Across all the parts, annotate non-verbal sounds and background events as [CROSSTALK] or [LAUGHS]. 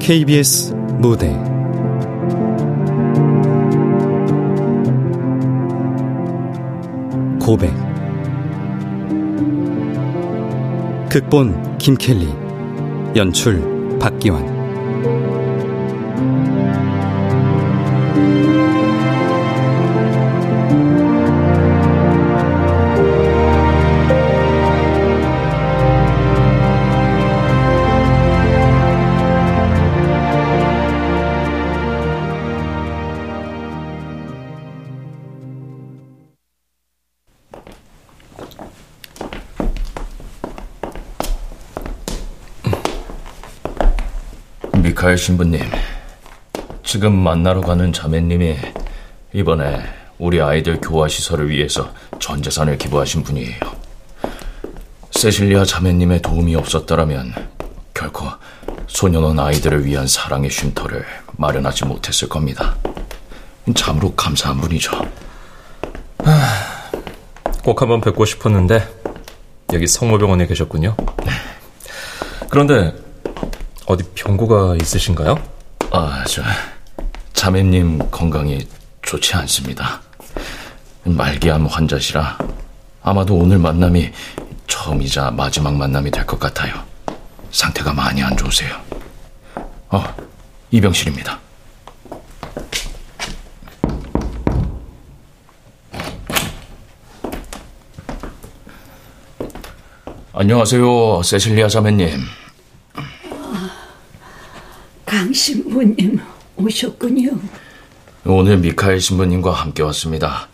KBS 무대. 고백. 극본 김켈리. 연출 박기환 미카엘 신부님, 지금 만나러 가는 자매님이 이번에 우리 아이들 교화 시설을 위해서 전 재산을 기부하신 분이에요. 세실리아 자매님의 도움이 없었더라면 결코 소년원 아이들을 위한 사랑의 쉼터를 마련하지 못했을 겁니다. 참으로 감사한 분이죠. 꼭 한번 뵙고 싶었는데 여기 성모병원에 계셨군요. 그런데 병고가 있으신가요? 아, 저 자매님 건강이 좋지 않습니다. 말기암 환자시라 아마도 오늘 만남이 처음이자 마지막 만남이 될 것 같아요. 상태가 많이 안 좋으세요. 어, 이병실입니다. 안녕하세요, 세실리아 자매님. 강 신부님 오셨군요. 오늘 미카엘 신부님과 함께 왔습니다.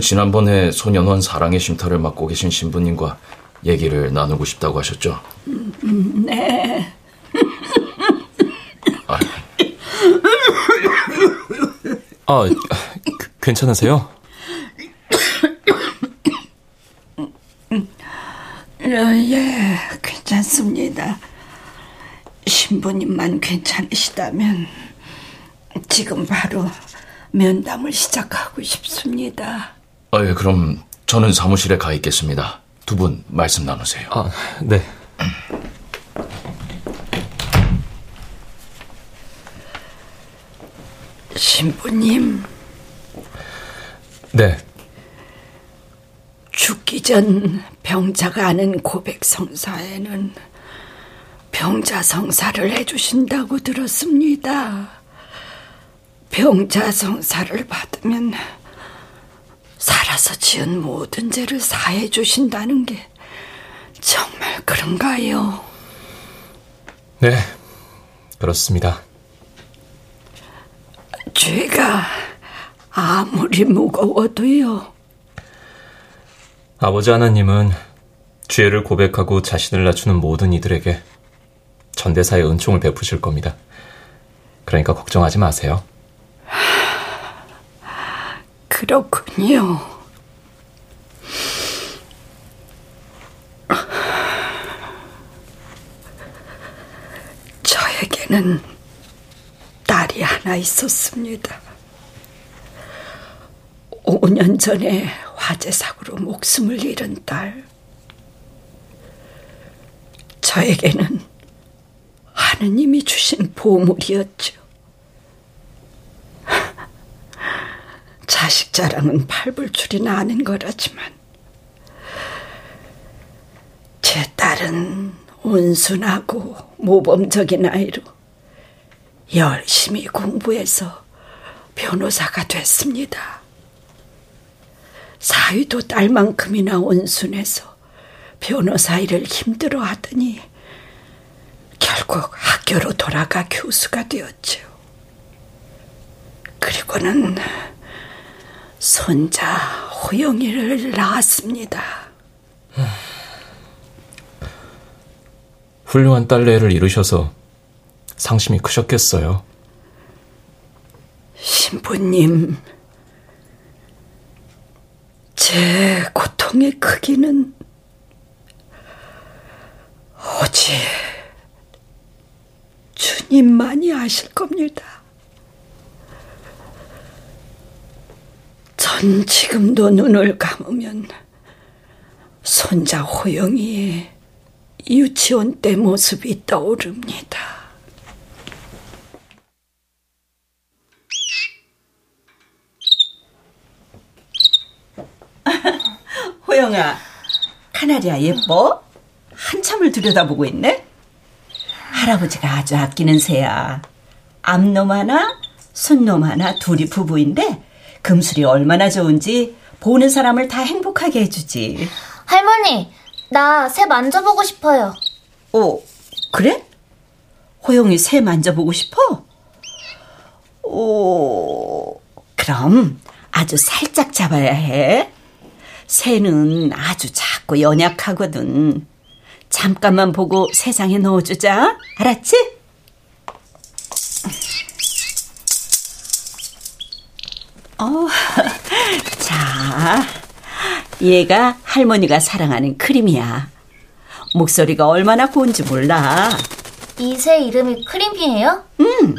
지난번에 소년원 사랑의 쉼터를 맡고 계신 신부님과 얘기를 나누고 싶다고 하셨죠? 음, 네. 아, 아 괜찮으세요? 어, 예, 괜찮습니다. 신부님만 괜찮으시다면 지금 바로 면담을 시작하고 싶습니다. 아, 예, 그럼 저는 사무실에 가 있겠습니다. 두 분 말씀 나누세요. 아, 네. 신부님. 네. 죽기 전 병자가 하는 고백 성사에는 병자 성사를 해주신다고 들었습니다. 병자 성사를 받으면 살아서 지은 모든 죄를 사해 주신다는 게 정말 그런가요? 네, 그렇습니다. 죄가 아무리 무거워도요. 아버지 하나님은 죄를 고백하고 자신을 낮추는 모든 이들에게 전대사의 은총을 베푸실 겁니다. 그러니까 걱정하지 마세요. 그렇군요. 저에게는 딸이 하나 있었습니다. 5년 전에 화재 사고로 목숨을 잃은 딸. 저에게는 하느님이 주신 보물이었죠. [LAUGHS] 자식 자랑은 팔불출이나 아는 거라지만 제 딸은 온순하고 모범적인 아이로 열심히 공부해서 변호사가 됐습니다. 사위도 딸만큼이나 온순해서 변호사 일을 힘들어 하더니 결국 학교로 돌아가 교수가 되었죠. 그리고는 손자 호영이를 낳았습니다. 훌륭한 딸내를 이루셔서 상심이 크셨겠어요. 신부님, 제 고통의 크기는 오직 주님만이 아실 겁니다. 전 지금도 눈을 감으면 손자 호영이의 유치원 때 모습이 떠오릅니다. [LAUGHS] 호영아, 카나리아 예뻐? 한참을 들여다보고 있네? 할아버지가 아주 아끼는 새야. 암놈 하나, 손놈 하나, 둘이 부부인데 금술이 얼마나 좋은지 보는 사람을 다 행복하게 해주지. 할머니, 나 새 만져보고 싶어요. 오, 그래? 호영이 새 만져보고 싶어? 오, 그럼 아주 살짝 잡아야 해. 새는 아주 작고 연약하거든. 잠깐만 보고 세상에 넣어주자. 알았지? 어, [LAUGHS] 자, 얘가 할머니가 사랑하는 크림이야. 목소리가 얼마나 고운지 몰라. 이 새 이름이 크림이에요? 음,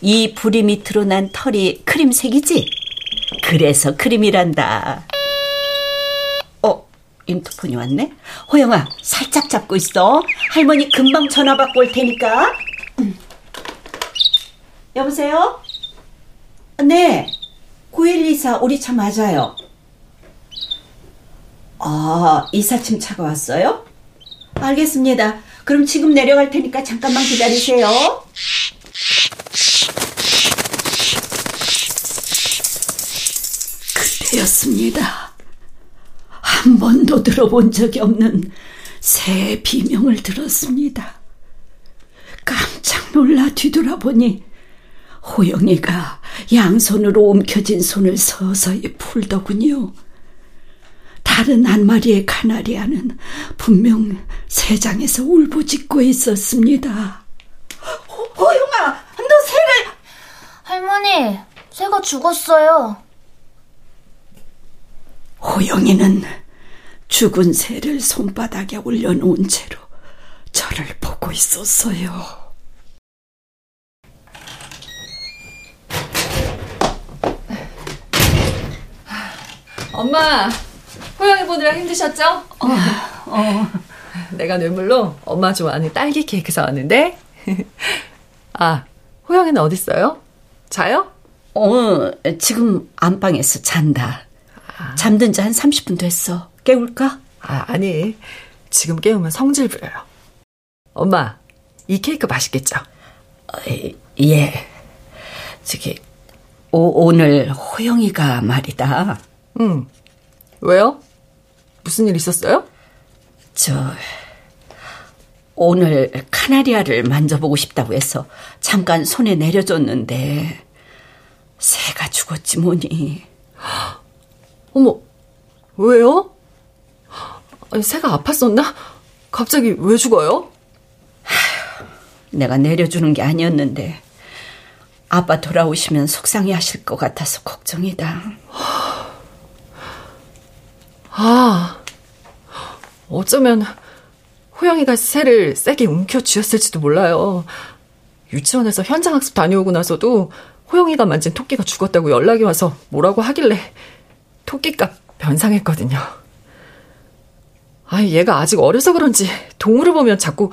이 부리 밑으로 난 털이 크림색이지? 그래서 크림이란다. 어, 인터폰이 왔네? 호영아, 살짝 잡고 있어. 할머니 금방 전화 받고 올 테니까. 음. 여보세요? 네. 9124 우리 차 맞아요. 아, 이사침 차가 왔어요? 알겠습니다. 그럼 지금 내려갈 테니까 잠깐만 기다리세요. 그때였습니다. 한 번도 들어본 적이 없는 새 비명을 들었습니다. 깜짝 놀라 뒤돌아보니 호영이가 양손으로 옮겨진 손을 서서히 풀더군요. 다른 한 마리의 카나리아는 분명 새장에서 울부짖고 있었습니다. 호, 영아 너 새를... 할머니, 새가 죽었어요. 호영이는 죽은 새를 손바닥에 올려놓은 채로 저를 보고 있었어요. 엄마, 호영이 보느라 힘드셨죠? 어, 어. 내가 뇌물로 엄마 좋아하는 딸기 케이크 사왔는데. [LAUGHS] 아, 호영이는 어딨어요? 자요? 어, 지금 안방에서 잔다. 아. 잠든 지 한 30분 됐어. 깨울까? 아, 아니. 지금 깨우면 성질 부려요. 엄마, 이 케이크 맛있겠죠? 어, 예. 저기, 오, 오늘 호영이가 말이다. 응. 왜요? 무슨 일 있었어요? 저, 오늘 카나리아를 만져보고 싶다고 해서 잠깐 손에 내려줬는데, 새가 죽었지 뭐니. 어머, 왜요? 아니, 새가 아팠었나? 갑자기 왜 죽어요? 내가 내려주는 게 아니었는데, 아빠 돌아오시면 속상해 하실 것 같아서 걱정이다. 아, 어쩌면 호영이가 새를 세게 움켜쥐었을지도 몰라요. 유치원에서 현장학습 다녀오고 나서도 호영이가 만진 토끼가 죽었다고 연락이 와서 뭐라고 하길래 토끼값 변상했거든요. 아, 얘가 아직 어려서 그런지 동물을 보면 자꾸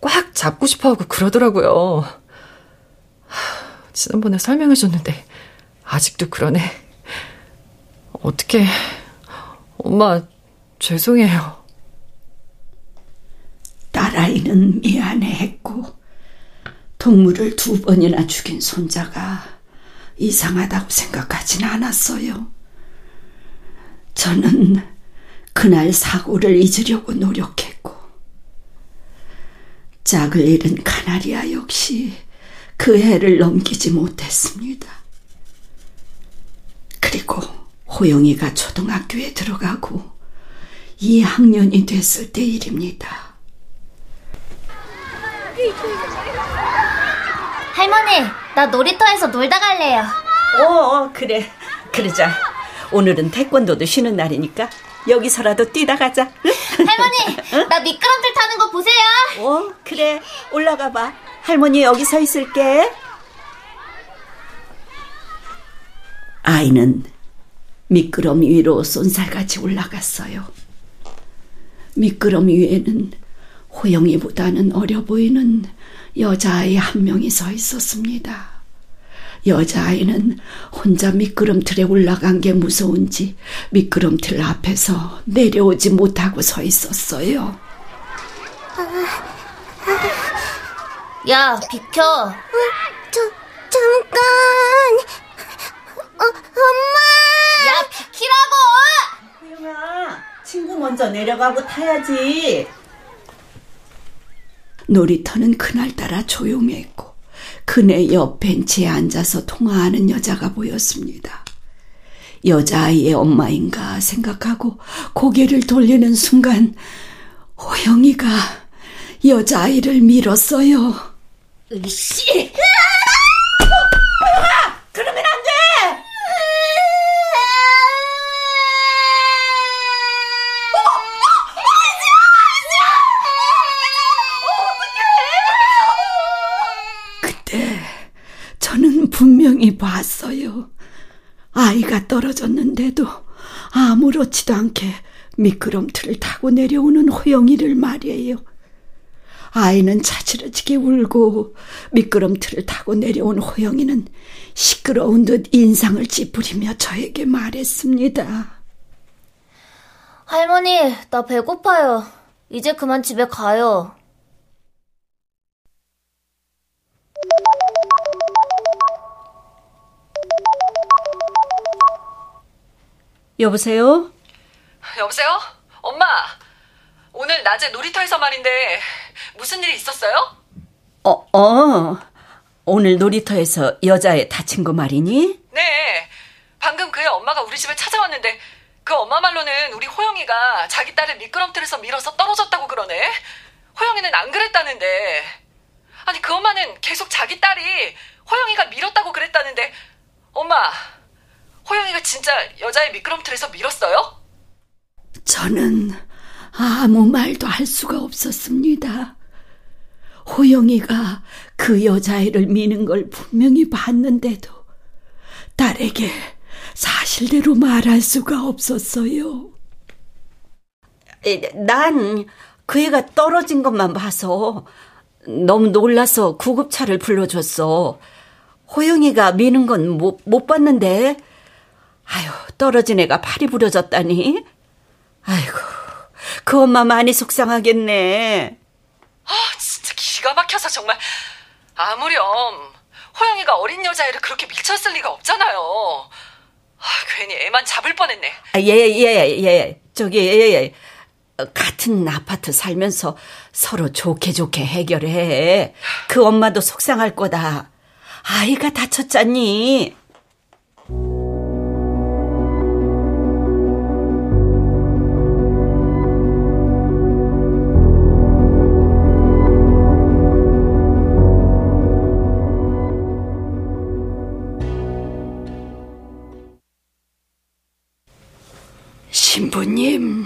꽉 잡고 싶어 하고 그러더라고요. 지난번에 설명해 줬는데 아직도 그러네. 어떻게 엄마, 죄송해요. 딸아이는 미안해했고, 동물을 두 번이나 죽인 손자가 이상하다고 생각하진 않았어요. 저는 그날 사고를 잊으려고 노력했고, 짝을 잃은 카나리아 역시 그 해를 넘기지 못했습니다. 그리고 호영이가 초등학교에 들어가고 2학년이 됐을 때 일입니다. 할머니, 나 놀이터에서 놀다 갈래요. 어, 어, 그래. 그러자. 오늘은 태권도도 쉬는 날이니까 여기서라도 뛰다 가자. 할머니, 나 미끄럼틀 타는 거 보세요. 어, 그래. 올라가 봐. 할머니 여기 서 있을게. 아이는 미끄럼 위로 쏜살같이 올라갔어요. 미끄럼 위에는 호영이보다는 어려 보이는 여자아이 한 명이 서 있었습니다. 여자아이는 혼자 미끄럼틀에 올라간 게 무서운지 미끄럼틀 앞에서 내려오지 못하고 서 있었어요. 야, 비켜. 어, 저, 잠깐. 어, 엄마! 야, 비키라고! 호영아, 친구 먼저 내려가고 타야지. 놀이터는 그날따라 조용했고 그네 옆 벤치에 앉아서 통화하는 여자가 보였습니다. 여자아이의 엄마인가 생각하고 고개를 돌리는 순간 호영이가 여자아이를 밀었어요. 으씨! 호영아! 그러면 안 돼! 그때 저는 봤어요. 아이가 떨어졌는데도 아무렇지도 않게 미끄럼틀을 타고 내려오는 호영이를 말이에요. 아이는 차지러지게 울고 미끄럼틀을 타고 내려온 호영이는 시끄러운 듯 인상을 찌푸리며 저에게 말했습니다. 할머니, 나 배고파요. 이제 그만 집에 가요. 여보세요? 여보세요? 엄마, 오늘 낮에 놀이터에서 말인데 무슨 일이 있었어요? 어, 어. 오늘 놀이터에서 여자애 다친 거 말이니? 네, 방금 그의 엄마가 우리 집에 찾아왔는데 그 엄마 말로는 우리 호영이가 자기 딸을 미끄럼틀에서 밀어서 떨어졌다고 그러네. 호영이는 안 그랬다는데. 아니 그 엄마는 계속 자기 딸이 호영이가 밀었다고 그랬다는데 엄마, 호영이가 진짜 여자의 미끄럼틀에서 밀었어요? 저는 아무 말도 할 수가 없었습니다. 호영이가 그 여자애를 미는 걸 분명히 봤는데도 딸에게 사실대로 말할 수가 없었어요. 난 그 애가 떨어진 것만 봐서 너무 놀라서 구급차를 불러줬어. 호영이가 미는 건 못, 못 봤는데. 아유, 떨어진 애가 팔이 부러졌다니. 아이고, 그 엄마 많이 속상하겠네. 아, 진짜 기가 막혀서 정말 아무렴 호영이가 어린 여자애를 그렇게 밀쳤을 리가 없잖아요. 아, 괜히 애만 잡을 뻔했네. 아, 예, 예, 예. 저기, 예, 예. 같은 아파트 살면서 서로 좋게 좋게 해결해. 그 엄마도 속상할 거다. 아이가 다쳤잖니. 신부님,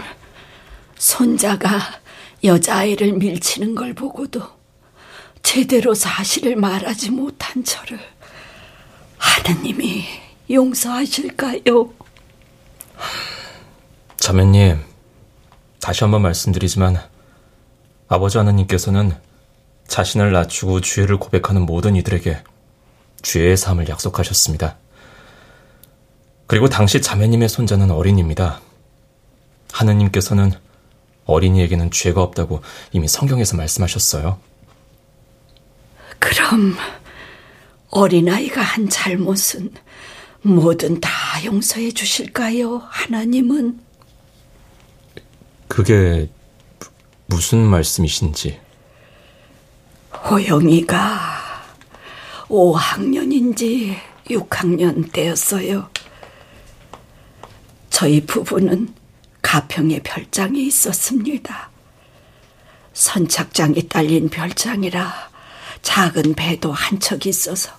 손자가 여자아이를 밀치는 걸 보고도 제대로 사실을 말하지 못한 저를 하느님이 용서하실까요? 자매님, 다시 한번 말씀드리지만 아버지 하나님께서는 자신을 낮추고 죄를 고백하는 모든 이들에게 죄의 삶을 약속하셨습니다. 그리고 당시 자매님의 손자는 어린입니다. 하느님께서는 어린이에게는 죄가 없다고 이미 성경에서 말씀하셨어요. 그럼 어린아이가 한 잘못은 뭐든 다 용서해 주실까요? 하나님은 그게 무슨 말씀이신지. 호영이가 5학년인지 6학년 때였어요. 저희 부부는 가평에 별장이 있었습니다. 선착장이 딸린 별장이라 작은 배도 한 척 있어서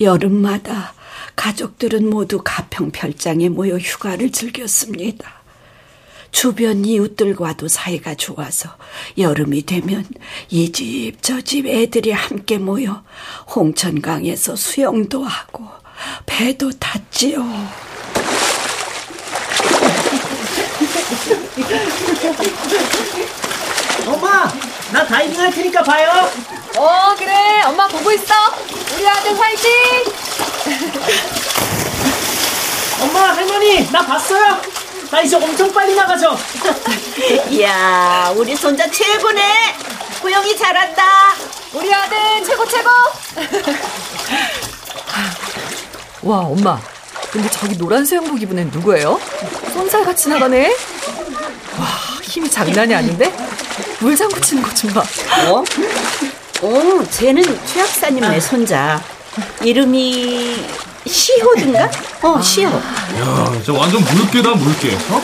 여름마다 가족들은 모두 가평 별장에 모여 휴가를 즐겼습니다. 주변 이웃들과도 사이가 좋아서 여름이 되면 이 집 저 집 애들이 함께 모여 홍천강에서 수영도 하고 배도 탔지요. [LAUGHS] 엄마, 나 다이빙 할 테니까 봐요. 어, 그래. 엄마 보고 있어. 우리 아들 화이팅! [LAUGHS] 엄마, 할머니, 나 봤어요. 나 이제 엄청 빨리 나가죠. [LAUGHS] 이야, 우리 손자 최고네. 호영이 잘한다. 우리 아들 최고 최고! 와, 엄마. 근데 저기 노란 수영복 입은 애는 누구예요? 손살같이 나가네? 와, 힘이 장난이 아닌데? 물장구 치는 것 좀 봐. 어? 어, 쟤는 최학사님네 손자. 이름이 시호든가? 어, 시호. 야, 저 완전 물개다 물개. 어?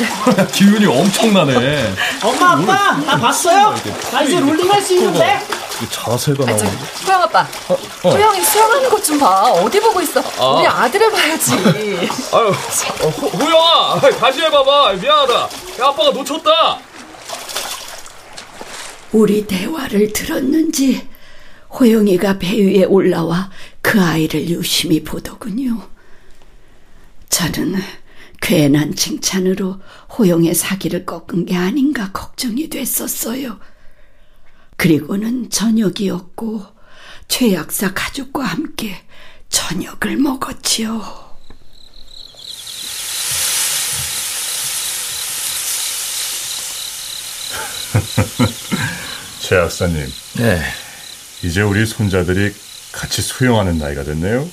[LAUGHS] 기운이 엄청나네. 엄마, 아빠, 나 봤어요. 나 이제 롤링 할 수 있는데. 자세가 아, 저, 나오네. 호영 아빠. 호영이 수영하는 것 좀 봐. 어디 보고 있어? 우리 아들을 봐야지. [LAUGHS] 아유, 어, 호, 호영아, 다시 해봐봐. 미안하다. 야, 아빠가 놓쳤다. 우리 대화를 들었는지 호영이가 배 위에 올라와 그 아이를 유심히 보더군요. 저는 괜한 칭찬으로 호영의 사기를 꺾은 게 아닌가 걱정이 됐었어요. 그리고는 저녁이었고 최 약사 가족과 함께 저녁을 먹었지요. [LAUGHS] 최 약사님, 네. 이제 우리 손자들이 같이 수영하는 나이가 됐네요.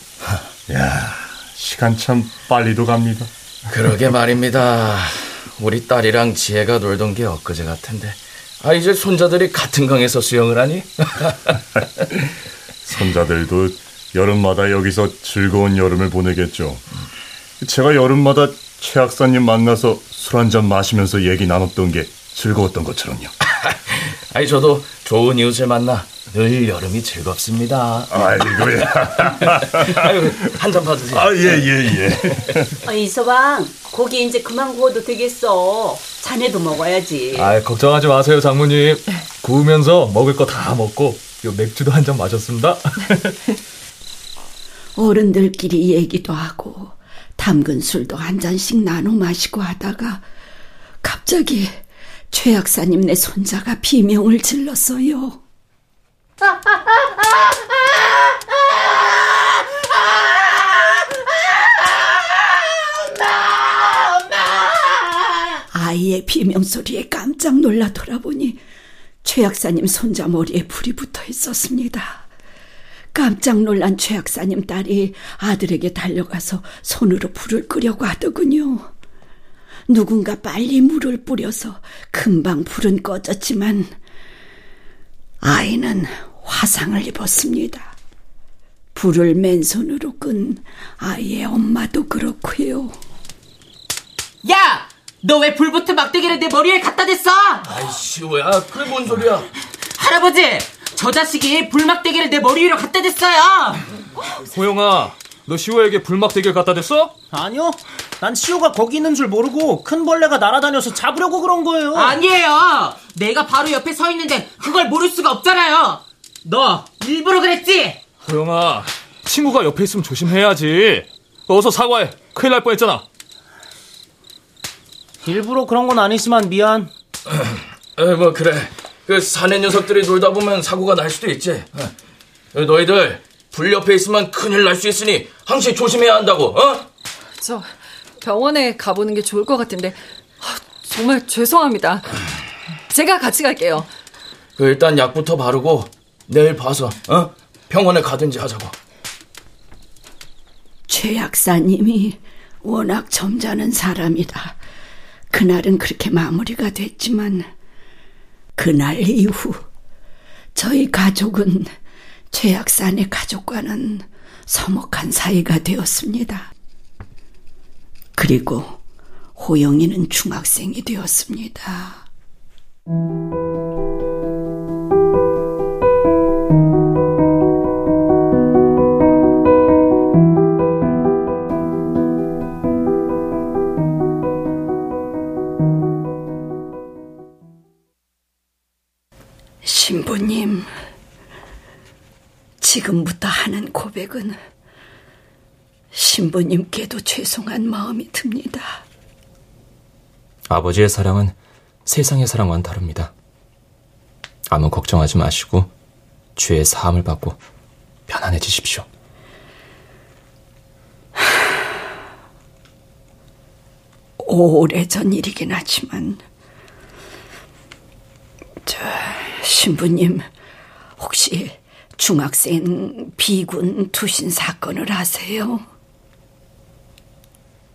야, 시간 참 빨리도 갑니다. 그러게 말입니다. 우리 딸이랑 지혜가 놀던 게 엊그제 같은데. 아, 이제 손자들이 같은 강에서 수영을 하니? [LAUGHS] 손자들도 여름마다 여기서 즐거운 여름을 보내겠죠. 제가 여름마다 최 약사님 만나서 술 한 잔 마시면서 얘기 나눴던 게 즐거웠던 것처럼요. [LAUGHS] 아니, 저도 좋은 이웃을 만나 늘 여름이 즐겁습니다. 아이고야. [LAUGHS] 아유, 한잔 받으세요. 아, 예, 예, 예. 어, 이서방, 고기 이제 그만 구워도 되겠어. 자네도 먹어야지. 아, 걱정하지 마세요, 장모님. 구우면서 먹을 거 다 먹고 요 맥주도 한 잔 마셨습니다. [LAUGHS] 어른들끼리 얘기도 하고 담근 술도 한 잔씩 나눠 마시고 하다가 갑자기 최 약사님 네 손자가 비명을 질렀어요. [LAUGHS] 아이의 비명 소리에 깜짝 놀라 돌아보니 최 약사님 손자 머리에 불이 붙어 있었습니다. 깜짝 놀란 최 약사님 딸이 아들에게 달려가서 손으로 불을 끄려고 하더군요. 누군가 빨리 물을 뿌려서 금방 불은 꺼졌지만 아이는 화상을 입었습니다. 불을 맨손으로 끈 아이의 엄마도 그렇고요. 야! 너 왜 불붙은 막대기를 내 머리에 갖다 댔어? 아이씨, 뭐야? 그게 뭔 소리야? 할아버지! 저 자식이 불막대기를 내 머리 위로 갖다 댔어요! 호영아, 너 시호에게 불막대기를 갖다 댔어? 아니요. 난 시호가 거기 있는 줄 모르고 큰 벌레가 날아다녀서 잡으려고 그런 거예요. 아니에요! 내가 바로 옆에 서 있는데 그걸 모를 수가 없잖아요! 너 일부러 그랬지? 호영아, 친구가 옆에 있으면 조심해야지. 어서 사과해. 큰일 날 뻔했잖아. 일부러 그런 건 아니지만 미안. [CLEARS THROAT] 에, 뭐 그래. 그 사내 녀석들이 놀다 보면 사고가 날 수도 있지. 에. 너희들 불 옆에 있으면 큰일 날 수 있으니 항상 조심해야 한다고. 어? 저 병원에 가보는 게 좋을 것 같은데 아, 정말 죄송합니다. 제가 같이 갈게요. 그 일단 약부터 바르고 내일 봐서 어? 병원에 가든지 하자고. 최 약사님이 워낙 점잖은 사람이라 그날은 그렇게 마무리가 됐지만 그날 이후 저희 가족은 최 약사의 가족과는 서먹한 사이가 되었습니다. 그리고 호영이는 중학생이 되었습니다. 신부님, 지금부터 하는 고백은 신부님께도 죄송한 마음이 듭니다. 아버지의 사랑은 세상의 사랑과는 다릅니다. 아무 걱정하지 마시고 죄의 사함을 받고 편안해지십시오. 오래전 일이긴 하지만 저 신부님 혹시 중학생 비군 투신 사건을 아세요?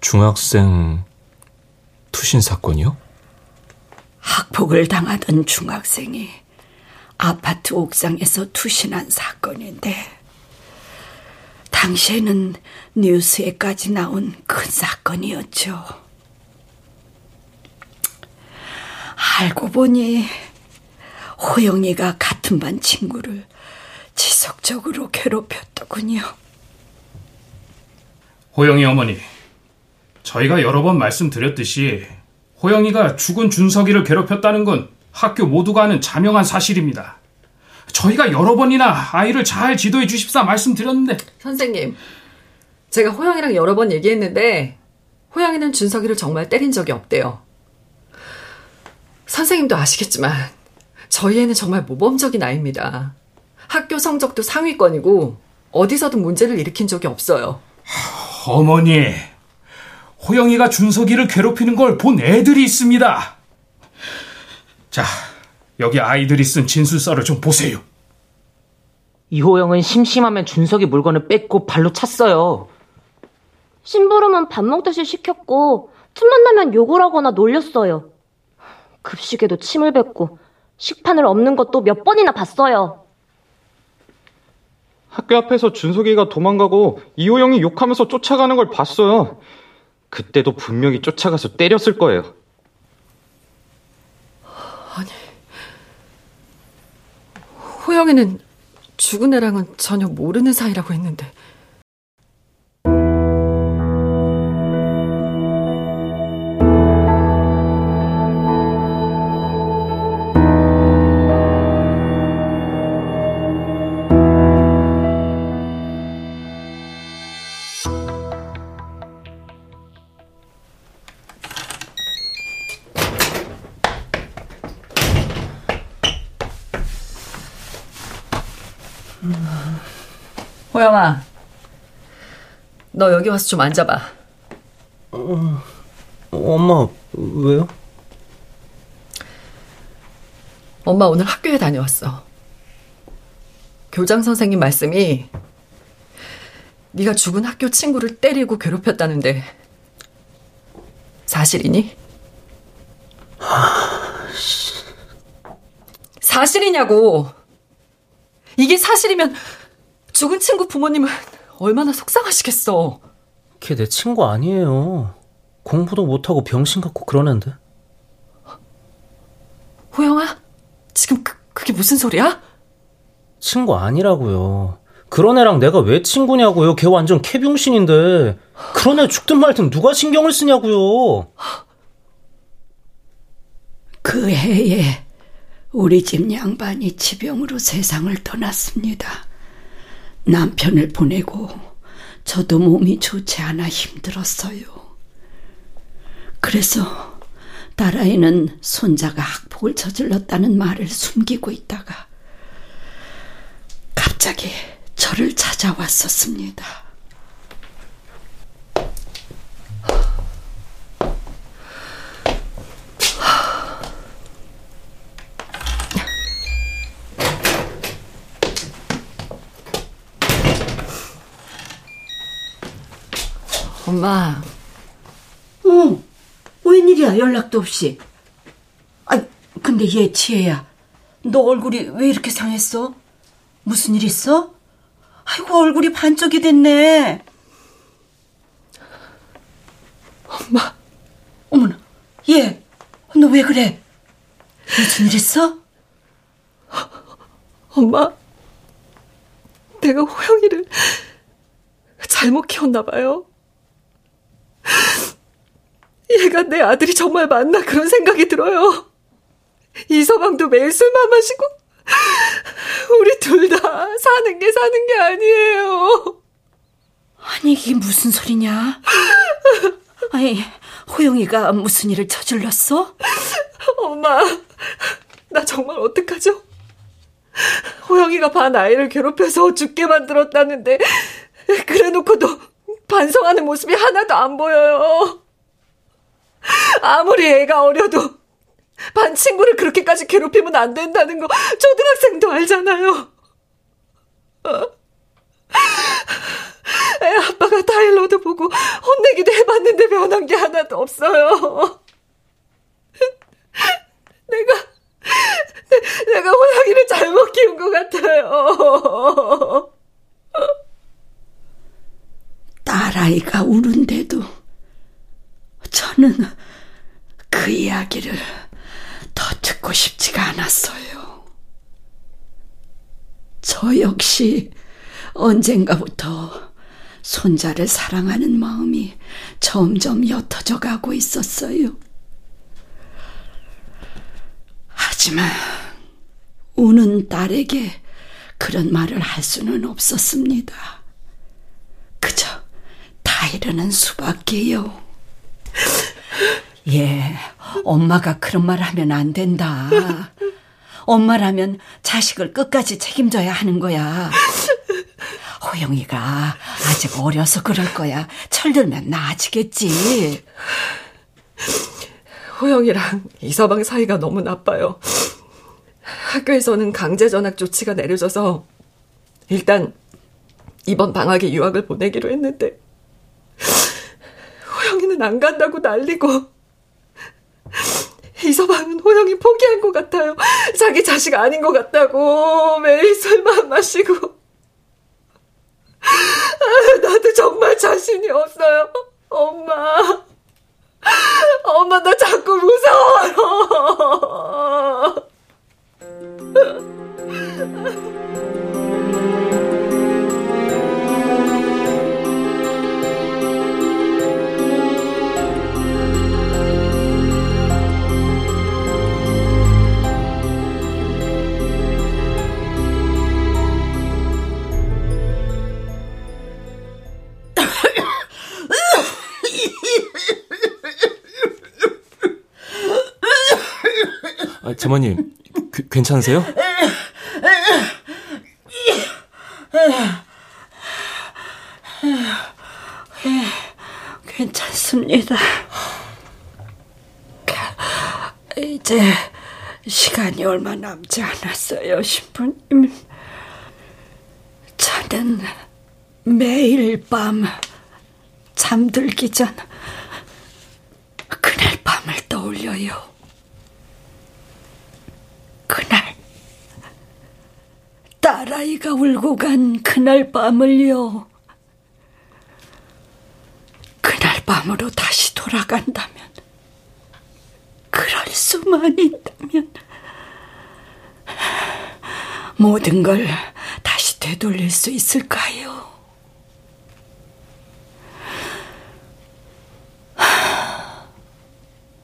중학생 투신 사건이요? 학폭을 당하던 중학생이 아파트 옥상에서 투신한 사건인데 당시에는 뉴스에까지 나온 큰 사건이었죠. 알고 보니 호영이가 같은 반 친구를 지속적으로 괴롭혔더군요. 호영이 어머니, 저희가 여러 번 말씀드렸듯이 호영이가 죽은 준석이를 괴롭혔다는 건 학교 모두가 아는 자명한 사실입니다. 저희가 여러 번이나 아이를 잘 지도해 주십사 말씀드렸는데 선생님, 제가 호영이랑 여러 번 얘기했는데 호영이는 준석이를 정말 때린 적이 없대요. 선생님도 아시겠지만 저희 애는 정말 모범적인 아이입니다. 학교 성적도 상위권이고 어디서든 문제를 일으킨 적이 없어요. 어머니, 호영이가 준석이를 괴롭히는 걸 본 애들이 있습니다. 자, 여기 아이들이 쓴 진술서를 좀 보세요. 이호영은 심심하면 준석이 물건을 뺏고 발로 찼어요. 심부름은 밥 먹듯이 시켰고 틈만 나면 욕을 하거나 놀렸어요. 급식에도 침을 뱉고 식판을 엎는 것도 몇 번이나 봤어요. 학교 앞에서 준석이가 도망가고 이호영이 욕하면서 쫓아가는 걸 봤어요. 그때도 분명히 쫓아가서 때렸을 거예요. 아니, 호영이는 죽은 애랑은 전혀 모르는 사이라고 했는데. 너 여기 와서 좀 앉아봐. 어, 엄마, 왜요? 엄마 오늘 학교에 다녀왔어. 교장 선생님 말씀이 네가 죽은 학교 친구를 때리고 괴롭혔다는데 사실이니? 사실이냐고. 이게 사실이면 죽은 친구 부모님은 얼마나 속상하시겠어. 걔 내 친구 아니에요. 공부도 못하고 병신 같고 그러는데. 호영아, 지금 그, 그게 무슨 소리야? 친구 아니라고요. 그런 애랑 내가 왜 친구냐고요. 걔 완전 캐병신인데. 그런 애 죽든 말든 누가 신경을 쓰냐고요. 그 해에 우리 집 양반이 지병으로 세상을 떠났습니다. 남편을 보내고 저도 몸이 좋지 않아 힘들었어요. 그래서 딸아이는 손자가 학폭을 저질렀다는 말을 숨기고 있다가 갑자기 저를 찾아왔었습니다. 엄마. 어, 웬일이야, 연락도 없이. 아, 근데 얘 지혜야. 너 얼굴이 왜 이렇게 상했어? 무슨 일 있어? 아이고, 얼굴이 반쪽이 됐네. 엄마. 어머나, 얘, 너 왜 그래? 무슨 일 있어? 엄마. 내가 호영이를 잘못 키웠나 봐요. [LAUGHS] 얘가 내 아들이 정말 맞나 그런 생각이 들어요. 이서방도 매일 술만 마시고 [LAUGHS] 우리 둘 다 사는 게 사는 게 아니에요. 아니 이게 무슨 소리냐? [LAUGHS] 아니 호영이가 무슨 일을 저질렀어? 엄마, 나 정말 어떡하죠? 호영이가 반 아이를 괴롭혀서 죽게 만들었다는데 그래놓고도 반성하는 모습이 하나도 안 보여요. 아무리 애가 어려도 반 친구를 그렇게까지 괴롭히면 안 된다는 거 초등학생도 알잖아요. 어? 애 아빠가 타일러도 보고 혼내기도 해봤는데 변한 게 하나도 없어요. 내가 내, 내가 호양이를 잘못 키운 것 같아요. 딸아이가 우는데도 저는 그 이야기를 더 듣고 싶지가 않았어요. 저 역시 언젠가부터 손자를 사랑하는 마음이 점점 옅어져 가고 있었어요. 하지만 우는 딸에게 그런 말을 할 수는 없었습니다. 타이르는 수밖에요. 예, 엄마가 그런 말 하면 안 된다. 엄마라면 자식을 끝까지 책임져야 하는 거야. 호영이가 아직 어려서 그럴 거야. 철들면 나아지겠지. 호영이랑 이서방 사이가 너무 나빠요. 학교에서는 강제 전학 조치가 내려져서 일단 이번 방학에 유학을 보내기로 했는데 호영이는 안 간다고 난리고 이서방은 호영이 포기한 것 같아요. 자기 자식 아닌 것 같다고 매일 술만 마시고 아, 나도 정말 자신이 없어요. 엄마. 엄마 나 자꾸 무서워요. 아, 제모님, 그, 괜찮으세요? 괜찮습니다. 이제 시간이 얼마 남지 않았어요, 신부님. 저는 매일 밤 잠들기 전 그날 밤을 떠올려요. 그날 딸아이가 울고 간 그날 밤을요. 그날 밤으로 다시 돌아간다면 그럴 수만 있다면 모든 걸 다시 되돌릴 수 있을까요?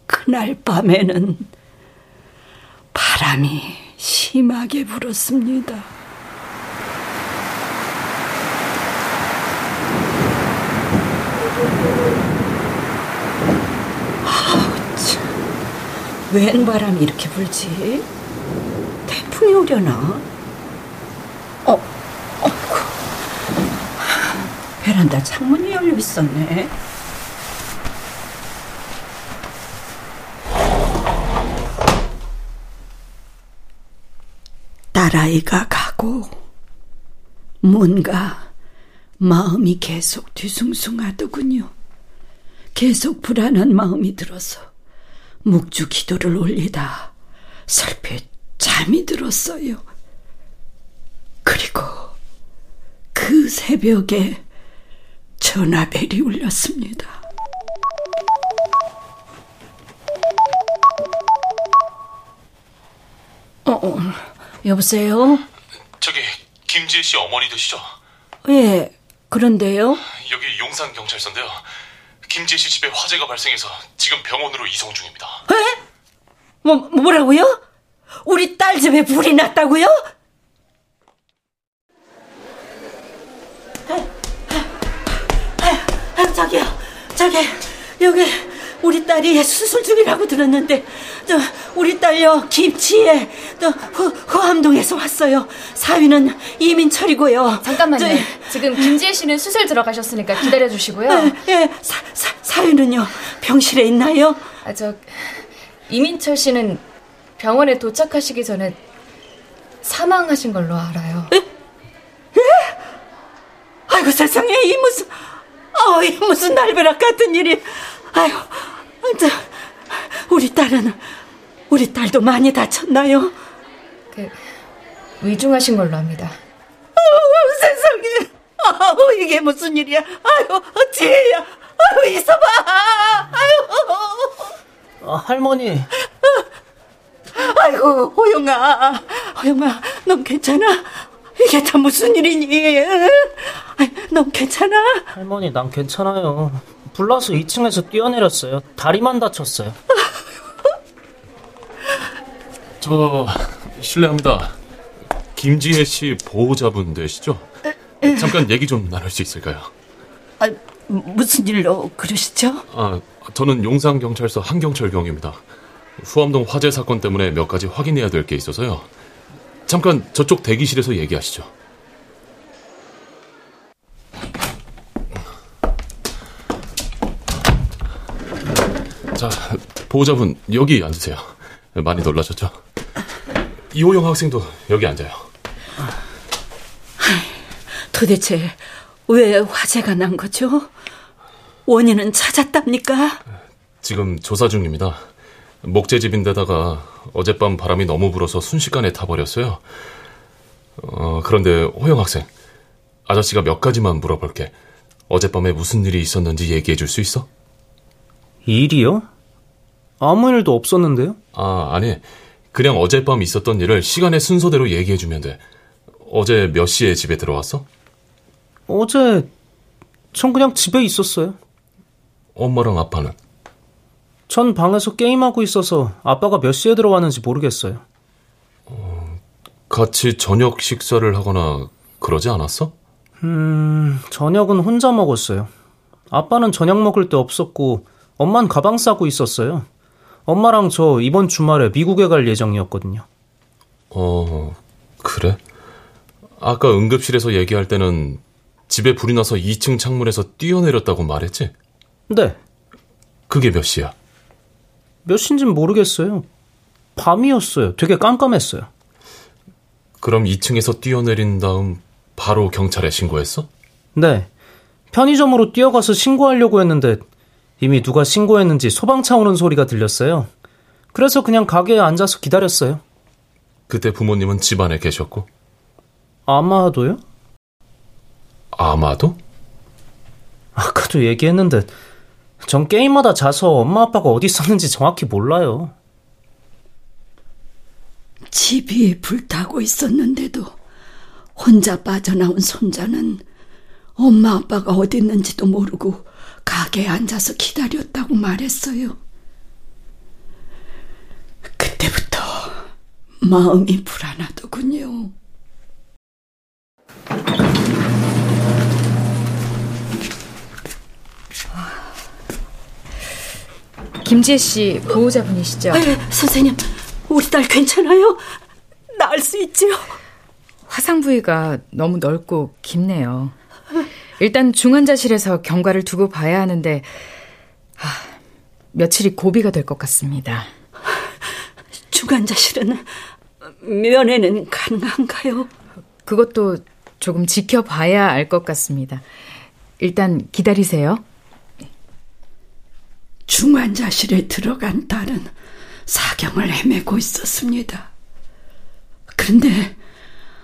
그날 밤에는 바람이 심하게 불었습니다. 아우, 참. 웬 바람이 이렇게 불지? 태풍이 오려나? 어, 어, 베란다 창문이 열려 있었네. 딸아이가 가고 뭔가 마음이 계속 뒤숭숭하더군요. 계속 불안한 마음이 들어서 묵주 기도를 올리다 설핏 잠이 들었어요. 그리고 그 새벽에 전화벨이 울렸습니다. 여보세요? 저기 김지혜 씨 어머니 되시죠? 예, 그런데요? 여기 용산 경찰서인데요. 김지혜 씨 집에 화재가 발생해서 지금 병원으로 이송 중입니다. 에? 뭐 뭐라고요? 우리 딸 집에 불이 났다고요? 저기요, 저기 여기 우리 딸이 수술 중이라고 들었는데 저 우리 딸요 김치에 또 후암동에서 왔어요. 사위는 이민철이고요. 잠깐만요. 저, 지금 김지혜 씨는 수술 들어가셨으니까 기다려 주시고요. 예, 예 사, 사, 사위는요 병실에 있나요? 아, 저 이민철 씨는 병원에 도착하시기 전에 사망하신 걸로 알아요. 예? 예? 아이고 세상에 이 무슨 어, 이 무슨 날벼락 같은 일이 아유 저, 우리 딸은 우리 딸도 많이 다쳤나요? 그 위중하신 걸로 합니다. 어, 세상에 아우 이게 무슨 일이야 아유 지혜야 아유 있어봐 아유 아, 할머니 아이고 호영아 호영아 넌 괜찮아? 이게 다 무슨 일이니? 넌 괜찮아? 할머니 난 괜찮아요 불나서 2층에서 뛰어내렸어요 다리만 다쳤어요 저 실례합니다 김지혜 씨 보호자분 되시죠? 잠깐 얘기 좀 나눌 수 있을까요? 아, 무슨 일로 그러시죠? 아, 저는 용산 경찰서 한경철 경입니다. 후암동 화재 사건 때문에 몇 가지 확인해야 될 게 있어서요. 잠깐 저쪽 대기실에서 얘기하시죠. 자, 보호자분 여기 앉으세요. 많이 놀라셨죠? 이호영 학생도 여기 앉아요. 도대체 왜 화재가 난 거죠? 원인은 찾았답니까? 지금 조사 중입니다. 목재집인데다가 어젯밤 바람이 너무 불어서 순식간에 타버렸어요. 어, 그런데 호영 학생, 아저씨가 몇 가지만 물어볼게. 어젯밤에 무슨 일이 있었는지 얘기해 줄 수 있어? 일이요? 아무 일도 없었는데요? 아, 아니. 그냥 어젯밤 있었던 일을 시간의 순서대로 얘기해 주면 돼. 어제 몇 시에 집에 들어왔어? 어제 전 그냥 집에 있었어요. 엄마랑 아빠는? 전 방에서 게임하고 있어서 아빠가 몇 시에 들어왔는지 모르겠어요. 어, 같이 저녁 식사를 하거나 그러지 않았어? 음, 저녁은 혼자 먹었어요. 아빠는 저녁 먹을 때 없었고 엄만 가방 싸고 있었어요. 엄마랑 저 이번 주말에 미국에 갈 예정이었거든요. 어, 그래? 아까 응급실에서 얘기할 때는 집에 불이 나서 2층 창문에서 뛰어내렸다고 말했지? 네. 그게 몇 시야? 몇 시인진 모르겠어요. 밤이었어요. 되게 깜깜했어요. 그럼 2층에서 뛰어내린 다음 바로 경찰에 신고했어? 네. 편의점으로 뛰어가서 신고하려고 했는데 이미 누가 신고했는지 소방차 오는 소리가 들렸어요. 그래서 그냥 가게에 앉아서 기다렸어요. 그때 부모님은 집안에 계셨고? 아마도요? 아마도? 아까도 얘기했는데 전 게임마다 자서 엄마 아빠가 어디 있었는지 정확히 몰라요. 집이 불타고 있었는데도 혼자 빠져나온 손자는 엄마 아빠가 어디 있는지도 모르고 가게에 앉아서 기다렸다고 말했어요. 그때부터 마음이 불안하더군요. 김지혜 씨 보호자분이시죠? 네, 선생님, 우리 딸 괜찮아요? 나을 수 있죠? 화상 부위가 너무 넓고 깊네요. 일단 중환자실에서 경과를 두고 봐야 하는데 아, 며칠이 고비가 될 것 같습니다. 중환자실은 면회는 가능한가요? 그것도 조금 지켜봐야 알 것 같습니다. 일단 기다리세요. 중환자실에 들어간 딸은 사경을 헤매고 있었습니다. 그런데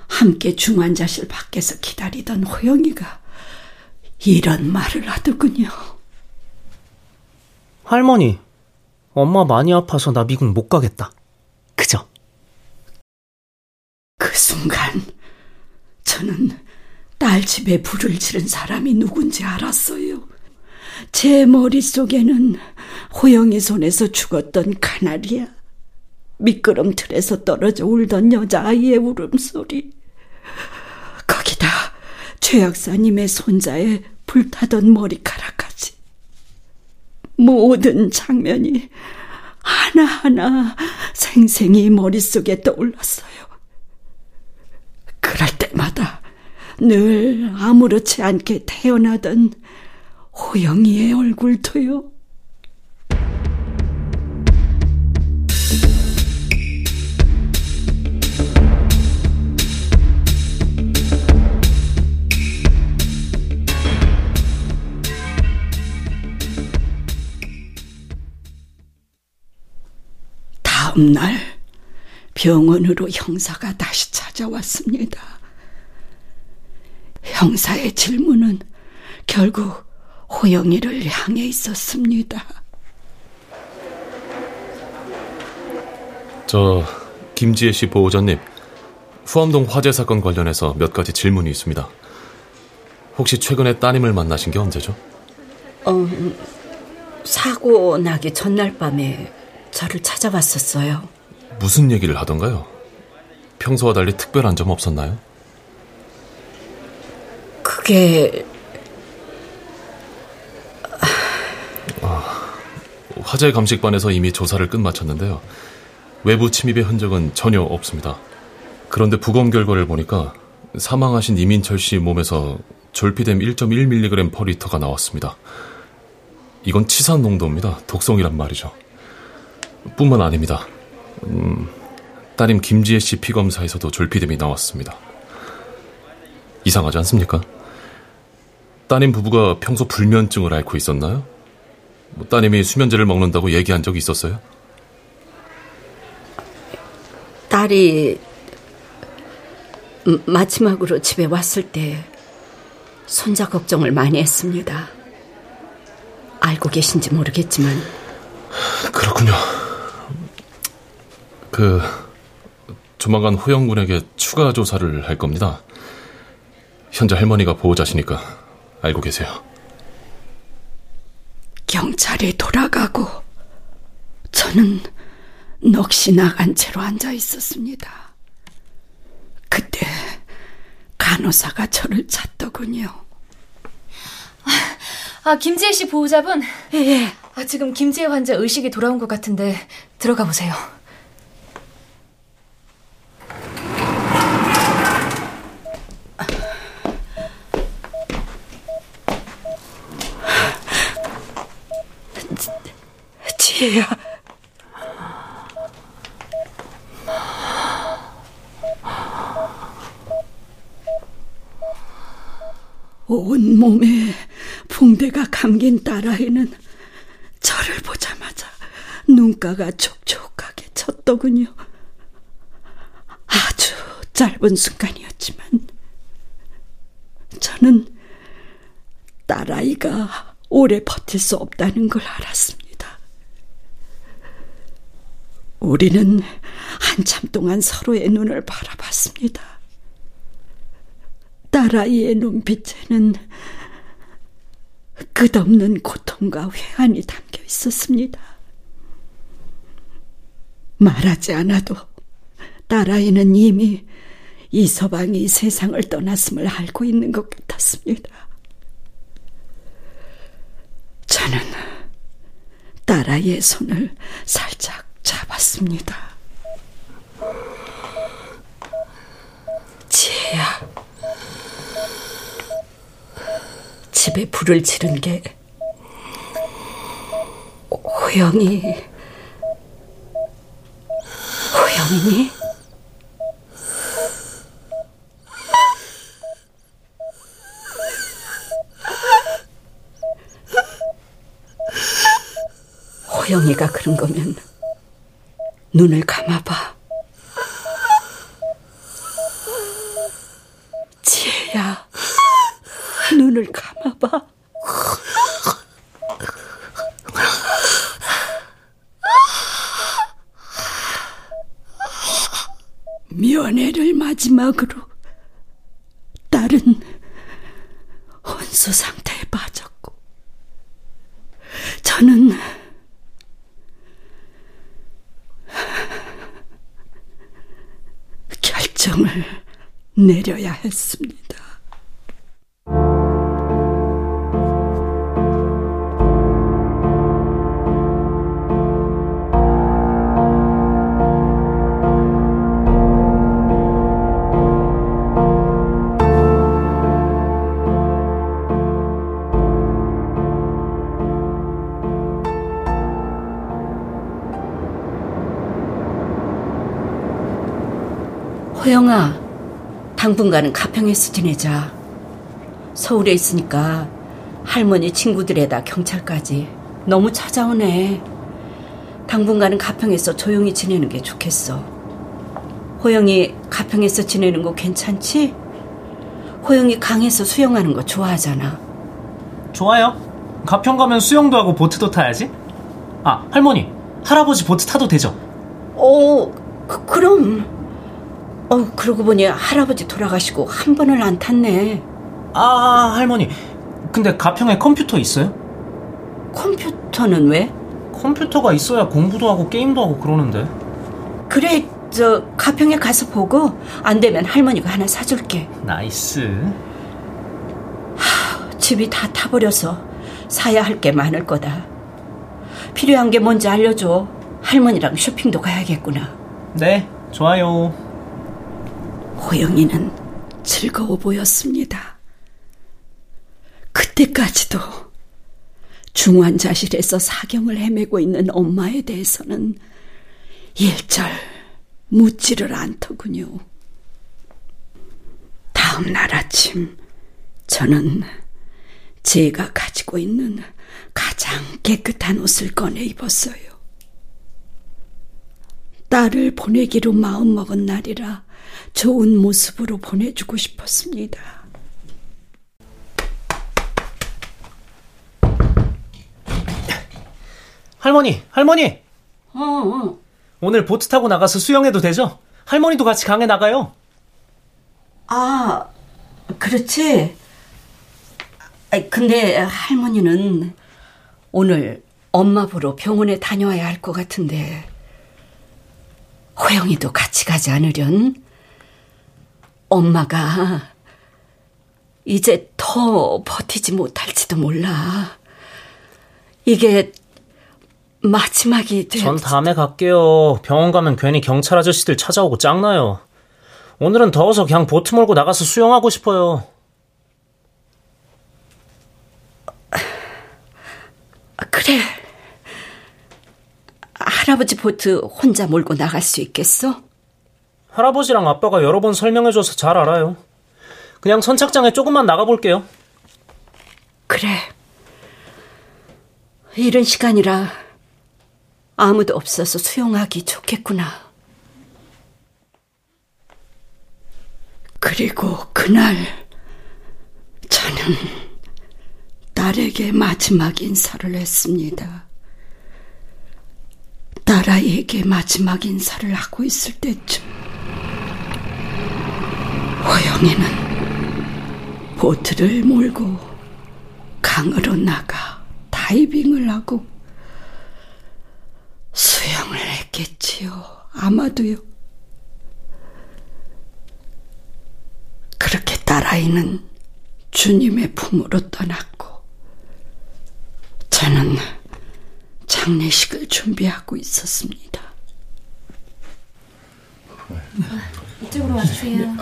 함께 중환자실 밖에서 기다리던 호영이가 이런 말을 하더군요. 할머니, 엄마 많이 아파서 나 미국 못 가겠다. 그죠? 그 순간 저는 딸 집에 불을 지른 사람이 누군지 알았어요. 제 머릿속에는 호영이 손에서 죽었던 카나리아, 미끄럼틀에서 떨어져 울던 여자아이의 울음소리, 거기다 최 약사님의 손자의 불타던 머리카락까지. 모든 장면이 하나하나 생생히 머릿속에 떠올랐어요. 그럴 때마다 늘 아무렇지 않게 태어나던 호영이의 얼굴도요. 다음 날 병원으로 형사가 다시 찾아왔습니다. 형사의 질문은 결국 호영이를 향해 있었습니다. 저 김지혜 씨 보호자님, 후암동 화재 사건 관련해서 몇 가지 질문이 있습니다. 혹시 최근에 따님을 만나신 게 언제죠? 어, 사고 나기 전날 밤에 저를 찾아왔었어요. 무슨 얘기를 하던가요? 평소와 달리 특별한 점 없었나요? 그게 아, 화재 감식반에서 이미 조사를 끝마쳤는데요. 외부 침입의 흔적은 전혀 없습니다. 그런데 부검 결과를 보니까 사망하신 이민철 씨 몸에서 졸피뎀 1.1mg 퍼 리터가 나왔습니다. 이건 치산 농도입니다. 독성이란 말이죠. 뿐만 아닙니다. 음, 따님 김지혜 씨 피검사에서도 졸피뎀이 나왔습니다. 이상하지 않습니까? 따님 부부가 평소 불면증을 앓고 있었나요? 뭐 따님이 수면제를 먹는다고 얘기한 적이 있었어요? 딸이 마지막으로 집에 왔을 때 손자 걱정을 많이 했습니다. 알고 계신지 모르겠지만 그렇군요. 그 조만간 호영 군에게 추가 조사를 할 겁니다. 현재 할머니가 보호자시니까 알고 계세요. 경찰이 돌아가고 저는 넋이 나간 채로 앉아 있었습니다. 그때 간호사가 저를 찾더군요. 아, 김지혜 씨 보호자분? 예, 예. 아, 지금 김지혜 환자 의식이 돌아온 것 같은데 들어가 보세요. 지혜야. 온몸에 붕대가 감긴 딸아이는 저를 보자마자 눈가가 촉촉하게 쳤더군요. 아주 짧은 순간이었지만 저는 딸아이가 오래 버틸 수 없다는 걸 알았습니다. 우리는 한참 동안 서로의 눈을 바라봤습니다. 딸아이의 눈빛에는 끝없는 고통과 회한이 담겨 있었습니다. 말하지 않아도 딸아이는 이미 이 서방이 세상을 떠났음을 알고 있는 것 같았습니다. 저는 딸아이의 손을 살짝 잡았습니다. 지혜야. 집에 불을 지른 게 호영이 호영이니? 호영이가 그런 거면 눈을 감아봐. 내려야 했습니다. 호영아, 당분간은 가평에서 지내자. 서울에 있으니까 할머니 친구들에다 경찰까지 너무 찾아오네. 당분간은 가평에서 조용히 지내는 게 좋겠어. 호영이 가평에서 지내는 거 괜찮지? 호영이 강에서 수영하는 거 좋아하잖아. 좋아요. 가평 가면 수영도 하고 보트도 타야지. 아, 할머니. 할아버지 보트 타도 되죠? 어, 그, 그럼. 어, 그러고 보니 할아버지 돌아가시고 한 번을 안 탔네. 아, 할머니. 근데 가평에 컴퓨터 있어요? 컴퓨터는 왜? 컴퓨터가 있어야 공부도 하고 게임도 하고 그러는데. 그래, 저 가평에 가서 보고 안 되면 할머니가 하나 사줄게. nice. 하, 집이 다 타버려서 사야 할 게 많을 거다. 필요한 게 뭔지 알려줘. 할머니랑 쇼핑도 가야겠구나. 네, 좋아요. 호영이는 즐거워 보였습니다. 그때까지도 중환자실에서 사경을 헤매고 있는 엄마에 대해서는 일절 묻지를 않더군요. 다음 날 아침 저는 제가 가지고 있는 가장 깨끗한 옷을 꺼내 입었어요. 딸을 보내기로 마음먹은 날이라 좋은 모습으로 보내주고 싶었습니다. 할머니, 할머니! 어, 어. 오늘 보트 타고 나가서 수영해도 되죠? 할머니도 같이 강에 나가요. 아, 그렇지. 근데 할머니는 오늘 엄마 보러 병원에 다녀와야 할 것 같은데 호영이도 같이 가지 않으련? 엄마가 이제 더 버티지 못할지도 몰라. 이게 마지막이 돼. 전 다음에 갈게요. 병원 가면 괜히 경찰 아저씨들 찾아오고 짱나요. 오늘은 더워서 그냥 보트 몰고 나가서 수영하고 싶어요. 그래. 할아버지 보트 혼자 몰고 나갈 수 있겠어? 할아버지랑 아빠가 여러 번 설명해줘서 잘 알아요. 그냥 선착장에 조금만 나가볼게요. 그래. 이런 시간이라 아무도 없어서 수영하기 좋겠구나. 그리고 그날 저는 딸에게 마지막 인사를 했습니다. 딸아이에게 마지막 인사를 하고 있을 때쯤 호영이는 보트를 몰고 강으로 나가 다이빙을 하고 수영을 했겠지요. 아마도요. 그렇게 딸아이는 주님의 품으로 떠났고 저는 장례식을 준비하고 있었습니다. 이쪽으로 와주세요.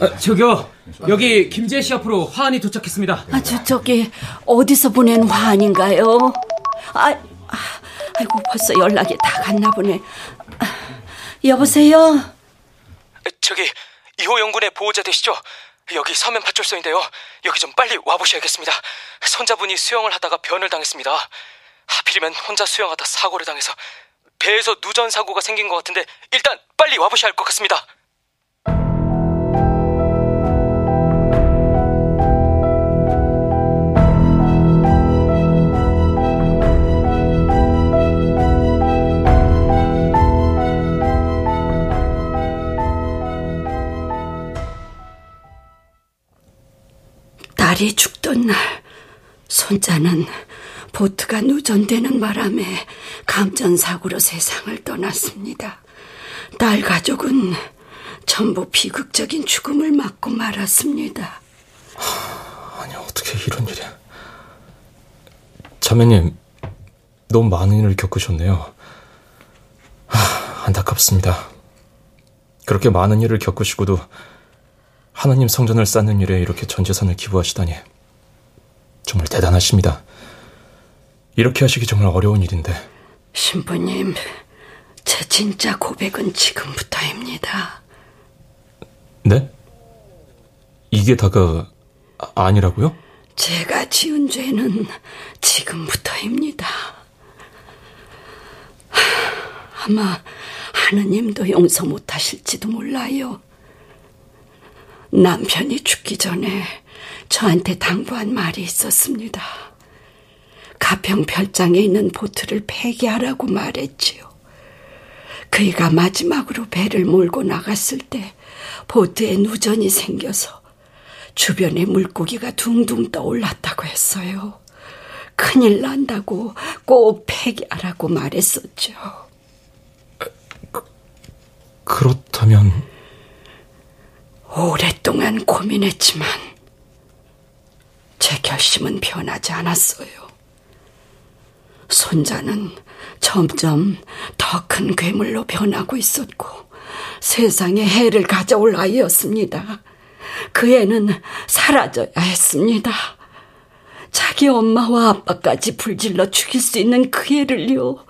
아, 저기요, 여기 김재 씨 앞으로 화환이 도착했습니다. 아, 저, 저기, 어디서 보낸 화환인가요? 아, 아, 아이고, 벌써 연락이 다 갔나 보네. 아, 여보세요? 저기, 이호 연군의 보호자 되시죠? 여기 서면 파출소인데요. 여기 좀 빨리 와보셔야겠습니다. 손자분이 수영을 하다가 변을 당했습니다. 하필이면 혼자 수영하다 사고를 당해서 배에서 누전 사고가 생긴 것 같은데 일단 빨리 와보셔야 할 것 같습니다. 딸이 죽던 날 손자는 보트가 누전되는 바람에 감전사고로 세상을 떠났습니다. 딸 가족은 전부 비극적인 죽음을 맞고 말았습니다. 아니, 어떻게 이런 일이. 자매님, 너무 많은 일을 겪으셨네요. 하, 안타깝습니다. 그렇게 많은 일을 겪으시고도 하나님 성전을 쌓는 일에 이렇게 전 재산을 기부하시다니. 정말 대단하십니다. 이렇게 하시기 정말 어려운 일인데. 신부님, 제 진짜 고백은 지금부터입니다. 네? 이게 다가 아니라고요? 제가 지은 죄는 지금부터입니다. 아마 하느님도 용서 못하실지도 몰라요. 남편이 죽기 전에 저한테 당부한 말이 있었습니다. 가평 별장에 있는 보트를 폐기하라고 말했지요. 그이가 마지막으로 배를 몰고 나갔을 때 보트에 누전이 생겨서 주변에 물고기가 둥둥 떠올랐다고 했어요. 큰일 난다고 꼭 폐기하라고 말했었죠. 그렇다면 오랫동안 고민했지만 제 결심은 변하지 않았어요. 손자는 점점 더 큰 괴물로 변하고 있었고 세상에 해를 가져올 아이였습니다. 그 애는 사라져야 했습니다. 자기 엄마와 아빠까지 불질러 죽일 수 있는 그 애를요.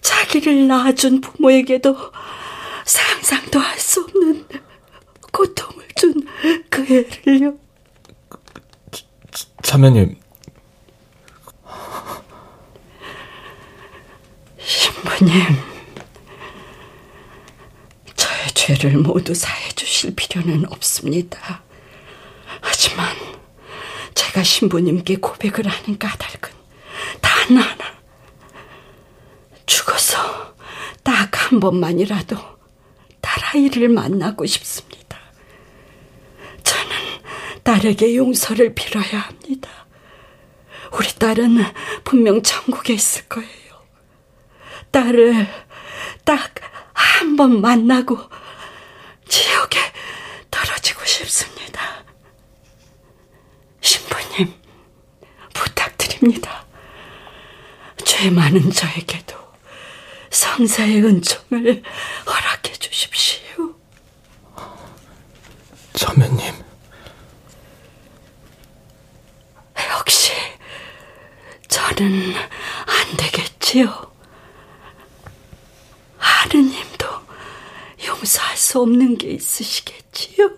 자기를 낳아준 부모에게도 상상도 할 수 없는 고통을 준 그 애를요. 자매님. 신부님. 저의 죄를 모두 사해 주실 필요는 없습니다. 하지만 제가 신부님께 고백을 하는 까닭은 단 하나. 죽어서 딱 한 번만이라도 딸아이를 만나고 싶습니다. 딸에게 용서를 빌어야 합니다. 우리 딸은 분명 천국에 있을 거예요. 딸을 딱 한 번 만나고 지옥에 떨어지고 싶습니다. 신부님, 부탁드립니다. 죄 많은 저에게도 성사의 은총을 허락해 주십시오. 자매님. 역시 저는 안 되겠지요. 하느님도 용서할 수 없는 게 있으시겠지요.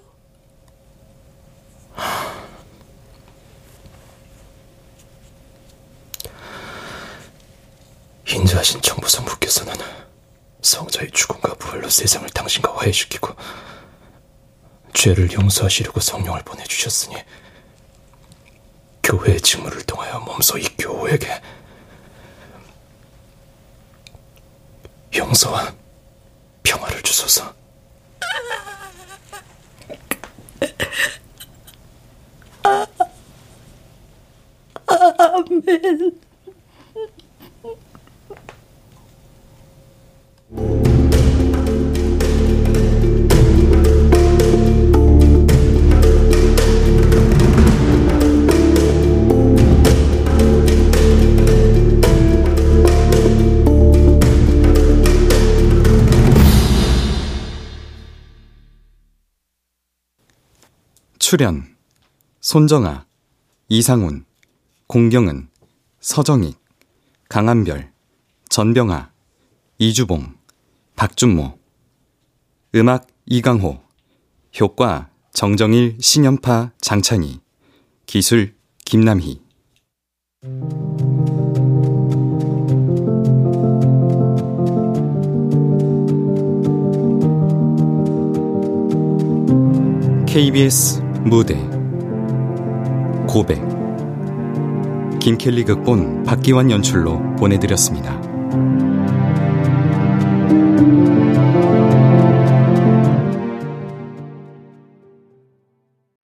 인자하신 정부성부께서는 성자의 죽음과 부활로 세상을 당신과 화해시키고 죄를 용서하시려고 성령을 보내주셨으니 교회의 직무를 통하여 몸소 이 교회에게 용서와 평화를 주소서. 아멘. 출연 손정아, 이상훈, 공경은, 서정익, 강한별, 전병아, 이주봉, 박준모. 음악 이강호. 효과 정정일, 신연파, 장찬희. 기술 김남희. KBS 무대 고백 김켈리 극본 박기환 연출로 보내드렸습니다.